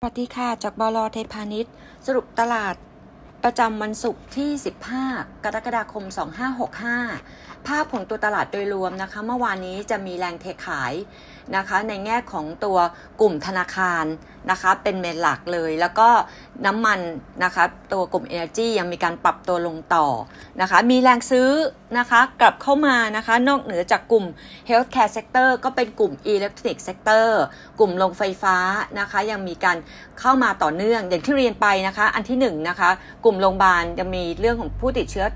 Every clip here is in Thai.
สวัสดีค่ะจากบลเทพาณิชย์ สรุปตลาดประจำวันศุกร์ที่ 15 กรกฎาคม 2565 ภาพของตัวตลาดโดยรวมนะคะ เมื่อวานนี้จะมีแรงเทขายนะคะ ในแง่ของตัวกลุ่มธนาคารนะคะ เป็นเมนหลักเลย แล้วก็น้ำมันนะคะ ตัวกลุ่ม Energy ยังมีการปรับตัวลงต่อนะคะ มีแรงซื้อนะคะกลับเข้ามานะคะ นอกเหนือจากกลุ่ม Healthcare Sector ก็เป็นกลุ่ม Electronic Sector กลุ่มโรงไฟฟ้านะคะ ยังมีการเข้ามาต่อเนื่อง อย่างที่เรียนไปนะคะ อันที่1นนะคะ กลุ่มโรงพยาบาลจะมีเรื่องของผู้ติดเชื้อ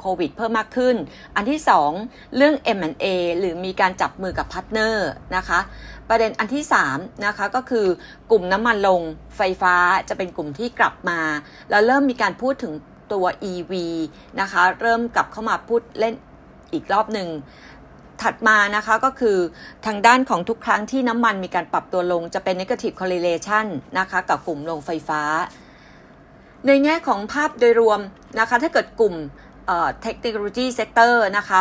โควิดเพิ่มมากขึ้น อันที่ 2 เรื่อง M&A หรือมีการจับมือกับ partner นะคะ ประเด็นอันที่3นะคะก็คือกลุ่มน้ำมันลงไฟฟ้าจะเป็นกลุ่มที่กลับมา แล้วเริ่มมีการพูดถึง ตัว EV นะคะ เริ่มกลับเข้ามาพูดเล่นอีกรอบหนึ่งถัดมานะคะก็คือทางด้านของทุกครั้งที่น้ำมันมีการปรับตัวลงจะเป็น negative correlation นะคะกับกลุ่มโรงไฟฟ้า ในแง่ของภาพโดยรวมนะคะถ้าเกิดกลุ่ม technology sector นะคะ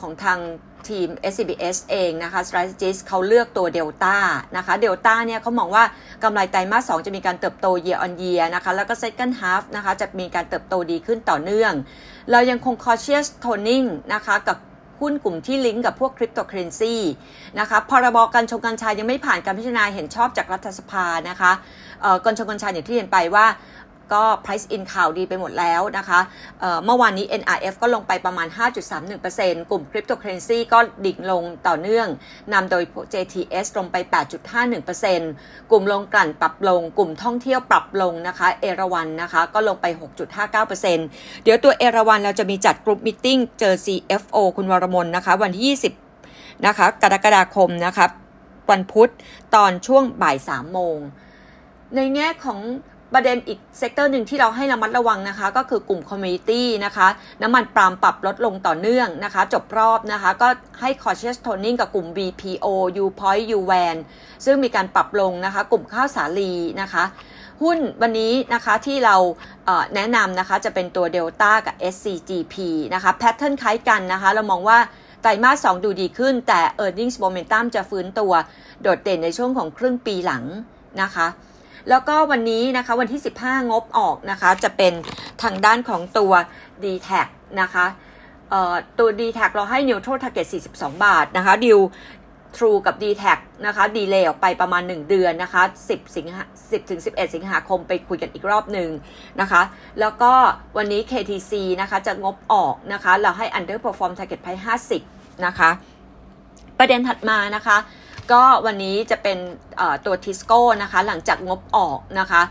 ของทาง ทีม SCBS เองนะคะ strategist เขาเลือกตัวเดลต้านะคะเดลต้าเนี่ยเขามองว่ากำไรไตรมาส 2 จะมีการเติบโต year on year นะคะ แล้วก็ second half นะคะ จะมีการเติบโตดีขึ้นต่อเนื่อง เรายังคง cautious toning นะคะกับหุ้นกลุ่มที่ลิงก์กับพวกคริปโตเคเรนซีนะคะพรบการชงกัญชายังไม่ผ่านการพิจารณาเห็นชอบจากรัฐสภานะคะกรชงกัญชาอย่างที่เห็นไปว่า ก็ price in ข่าวดีไปหมดแล้วนะคะเเมื่อวานนี้ NRF ก็ลงไปประมาณ 5.31%กลุ่ม cryptocurrency ก็ดิ่งลงต่อเนื่องนำโดย JTS ลงไป 8.51%กลุ่มลงกลั่นปรับลง กลุ่มท่องเที่ยวปรับลงนะคะ เอราวันนะคะ ก็ลงไป 6.59%เดี๋ยวตัวเอราวัณเราจะมีจัด group meeting เจอ CFO คุณวรมนนะคะ วันที่ 20 นะคะ กรกฎาคมนะคะวันพุธตอนช่วงบ่าย3โมงในแง่ของ ประเด็นอีก sector หนึ่งที่เราให้ระมัดระวังนะคะ ก็คือกลุ่ม commodity นะคะน้ำมันปาล์มปรับลดลงต่อเนื่องนะคะ จบรอบนะคะ ก็ให้ cautious tone กับกลุ่ม CPO UPOIC UVAN ซึ่งมีการปรับลงนะคะ กลุ่มข้าวสาลีนะคะ หุ้นวันนี้นะคะที่เราแนะนำนะคะจะเป็นตัว Delta กับ SCGP นะคะแพทเทิร์นคล้ายกันนะคะ เรามองว่าไตรมาส 2 ดูดีขึ้น แต่ e a r n i n g s momentum จะฟื้นตัว โดดเด่นในช่วงของครึ่งปีหลังนะคะ แล้วก็วันนี้นะคะวันที่ 15 งบออกนะคะ จะเป็นทางด้านของตัว d t แทนะคะตัว d t แทเราให้ neutral target 42 บาทนะคะดิว True กับ d t แทนะคะดีเลย์ออกไปประมาณ 1 เดือนนะคะ10สิงหา10ถึง11 สิงหาคมไปคุยกันอีกรอบหนึ่งนะคะ แล้วก็วันนี้ KTC นะคะจะงบออกนะคะ เราให้ underperform target ไป50 นะคะ ประเด็นถัดมานะคะ ก็วันนี้จะเป็นตัวทิสโก้นะคะหลังจากงบออกนะคะ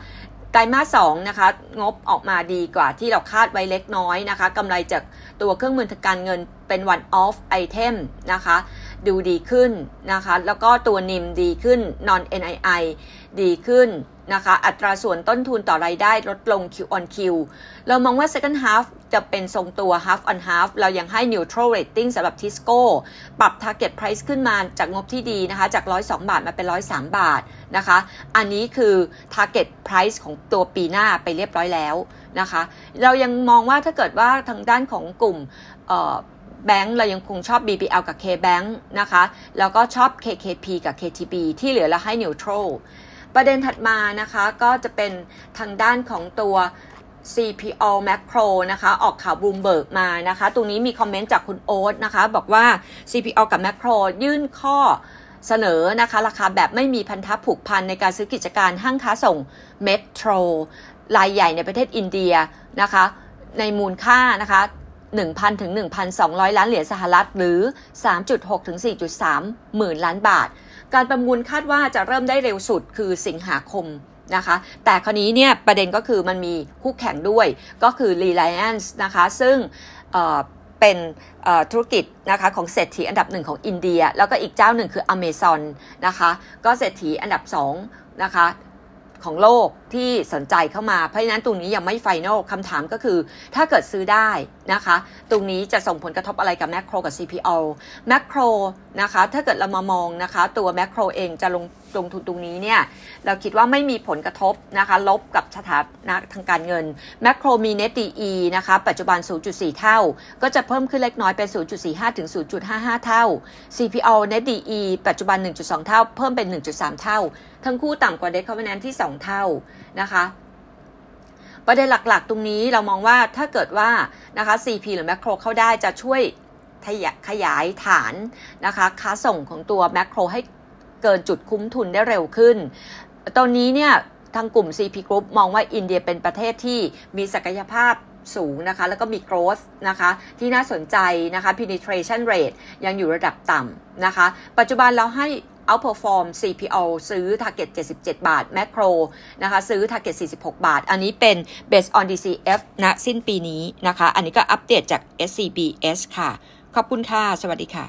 ไตรมาสสองนะคะงบออกมาดีกว่าที่เราคาดไว้เล็กน้อยนะคะกำไรจากตัวเครื่องมือทางการเงินเป็น one off item นะคะดูดีขึ้นนะคะแล้วก็ตัวนิมดีขึ้น non NII ดีขึ้น นะคะอัตราส่วนต้นทุนต่อรายได้ลดลง Q on Q เรามองว่า second half จะเป็นทรงตัว half on half เรายังให้ neutral rating สำหรับ Tisco ปรับ target price ขึ้นมาจากงบที่ดีนะคะ จาก 102 บาทมาเป็น 103 บาทนะคะ อันนี้คือ target price ของตัวปีหน้าไปเรียบร้อยแล้วนะคะ เรายังมองว่าถ้าเกิดว่าทางด้านของกลุ่มแบงก์เรายังคงชอบ BBL กับ KBank นะคะ แล้วก็ชอบ KKP กับ KTB ที่เหลือเราให้ neutral ประเด็นถัดมานะคะก็จะเป็นทางด้านของตัว CPO Macro นะคะออกข่าวบูมเบิร์กมานะคะ ตรงนี้มีคอมเมนต์จากคุณโอ๊ตนะคะ บอกว่า CPO กับ Macro ยื่นข้อเสนอนะคะราคาแบบไม่มีพันธะผูกพันในการซื้อกิจการห้างค้าส่งเมโทรรายใหญ่ในประเทศอินเดียนะคะ ในมูลค่านะคะ 1,000 ถึง 1,200 ล้านเหรียญสหรัฐ หรือ 3.6 ถึง 4.3 หมื่นล้านบาท การประมูลคาดว่าจะเริ่มได้เร็วสุดคือสิงหาคมนะคะ แต่คราวนี้เนี่ยประเด็นก็คือมันมีคู่แข่งด้วยก็คือ Reliance นะคะ ซึ่งเป็นธุรกิจนะคะของเศรษฐีอันดับหนึ่งของอินเดีย แล้วก็อีกเจ้าหนึ่งคือ Amazon นะคะก็เศรษฐีอันดับสองนะคะของโลกที่สนใจเข้ามา เพราะฉะนั้นตรงนี้ยังไม่ไฟแนลคำถามก็คือ ถ้าเกิดซื้อได้ นะคะ ตรงนี้จะส่งผลกระทบอะไรกับแมคโครกับ CPO แมคโครนะคะ ถ้าเกิดเรามามองนะคะ ตัวแมคโครเองจะลงลงทุนตรงนี้เนี่ย เราคิดว่าไม่มีผลกระทบนะคะ ลบกับสถานะทางการเงินแมคโครมี Net DE นะคะ ปัจจุบัน 0.4 เท่า ก็จะเพิ่มขึ้นเล็กน้อยเป็น 0.45 ถึง 0.55 เท่า CPO Net DE ปัจจุบัน 1.2 เท่า เพิ่มเป็น 1.3 เท่า ทั้งคู่ต่ำกว่า Debt Covenant ที่ 2 เท่านะคะ ประเด็นหลักๆ ตรงนี้เรามองว่าถ้าเกิดว่านะคะ CP หรือแมคโครเข้าได้จะช่วยขยายฐานนะคะค้าส่งของตัวแมคโครให้เกินจุดคุ้มทุนได้เร็วขึ้น ตอนนี้เนี่ยทางกลุ่ม CP Group มองว่าอินเดียเป็นประเทศที่มีศักยภาพสูงนะคะ แล้วก็มี growth นะคะ ที่น่าสนใจนะคะ penetration rate ยังอยู่ระดับต่ำนะคะ ปัจจุบันเราให้ outperform CPO ซื้อ target 77 บาท macro นะคะซื้อ target 46 บาท อันนี้เป็น based on DCF ณสิ้นปีนี้นะคะ อันนี้ก็อัปเดตจาก SCBS ค่ะ ขอบคุณค่ะ สวัสดีค่ะ